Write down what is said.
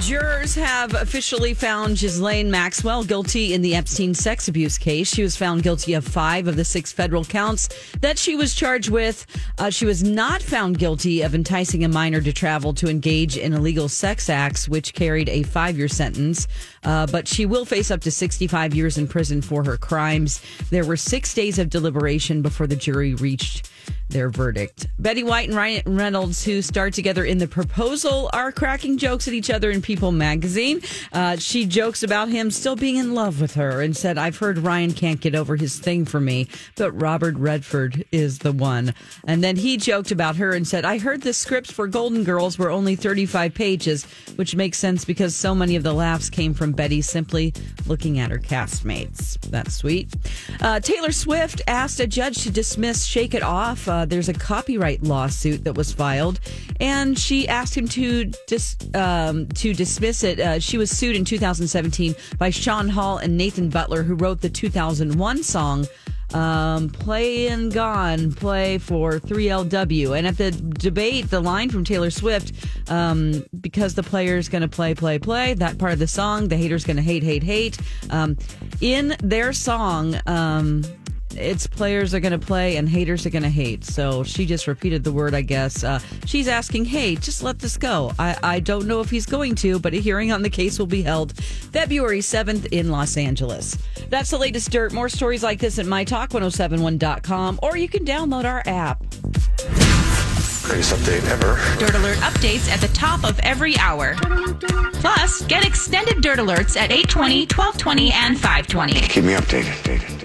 Jurors have officially found Ghislaine Maxwell guilty in the Epstein sex abuse case. She was found guilty of five of the six federal counts that she was charged with. Uh, she was not found guilty of enticing a minor to travel to engage in illegal sex acts, which carried a five year sentence. Uh, but she will face up to 65 years in prison for her crimes. There were six days of deliberation before the jury reached their verdict. Betty White and Ryan Reynolds, who starred together in The Proposal, are cracking jokes at each other in People magazine. Uh, she jokes about him still being in love with her and said, I've heard Ryan can't get over his thing for me, but Robert Redford is the one. And then he joked about her and said, I heard the scripts for Golden Girls were only 35 pages, which makes sense because so many of the laughs came from Betty simply looking at her castmates. That's sweet. Uh, Taylor Swift asked a judge to dismiss Shake It Off. Uh, there's a copyright lawsuit that was filed, and she asked him to dis, um, to dismiss it. Uh, she was sued in 2017 by Sean Hall and Nathan Butler, who wrote the 2001 song um, Playas Gon' Play for 3LW. And at the debate, the line from Taylor Swift, um, because the player's going to play, play, play, that part of the song, the hater's going to hate, hate, hate. Um, in their song, um, its players are going to play and haters are going to hate. So she just repeated the word, I guess. Uh, she's asking, hey, just let this go. I, I don't know if he's going to, but a hearing on the case will be held February 7th in Los Angeles. That's the latest dirt. More stories like this at mytalk1071.com, or you can download our app. Greatest update ever. Dirt Alert updates at the top of every hour. Plus, get extended Dirt Alerts at 820, 1220, and 520. Keep me updated.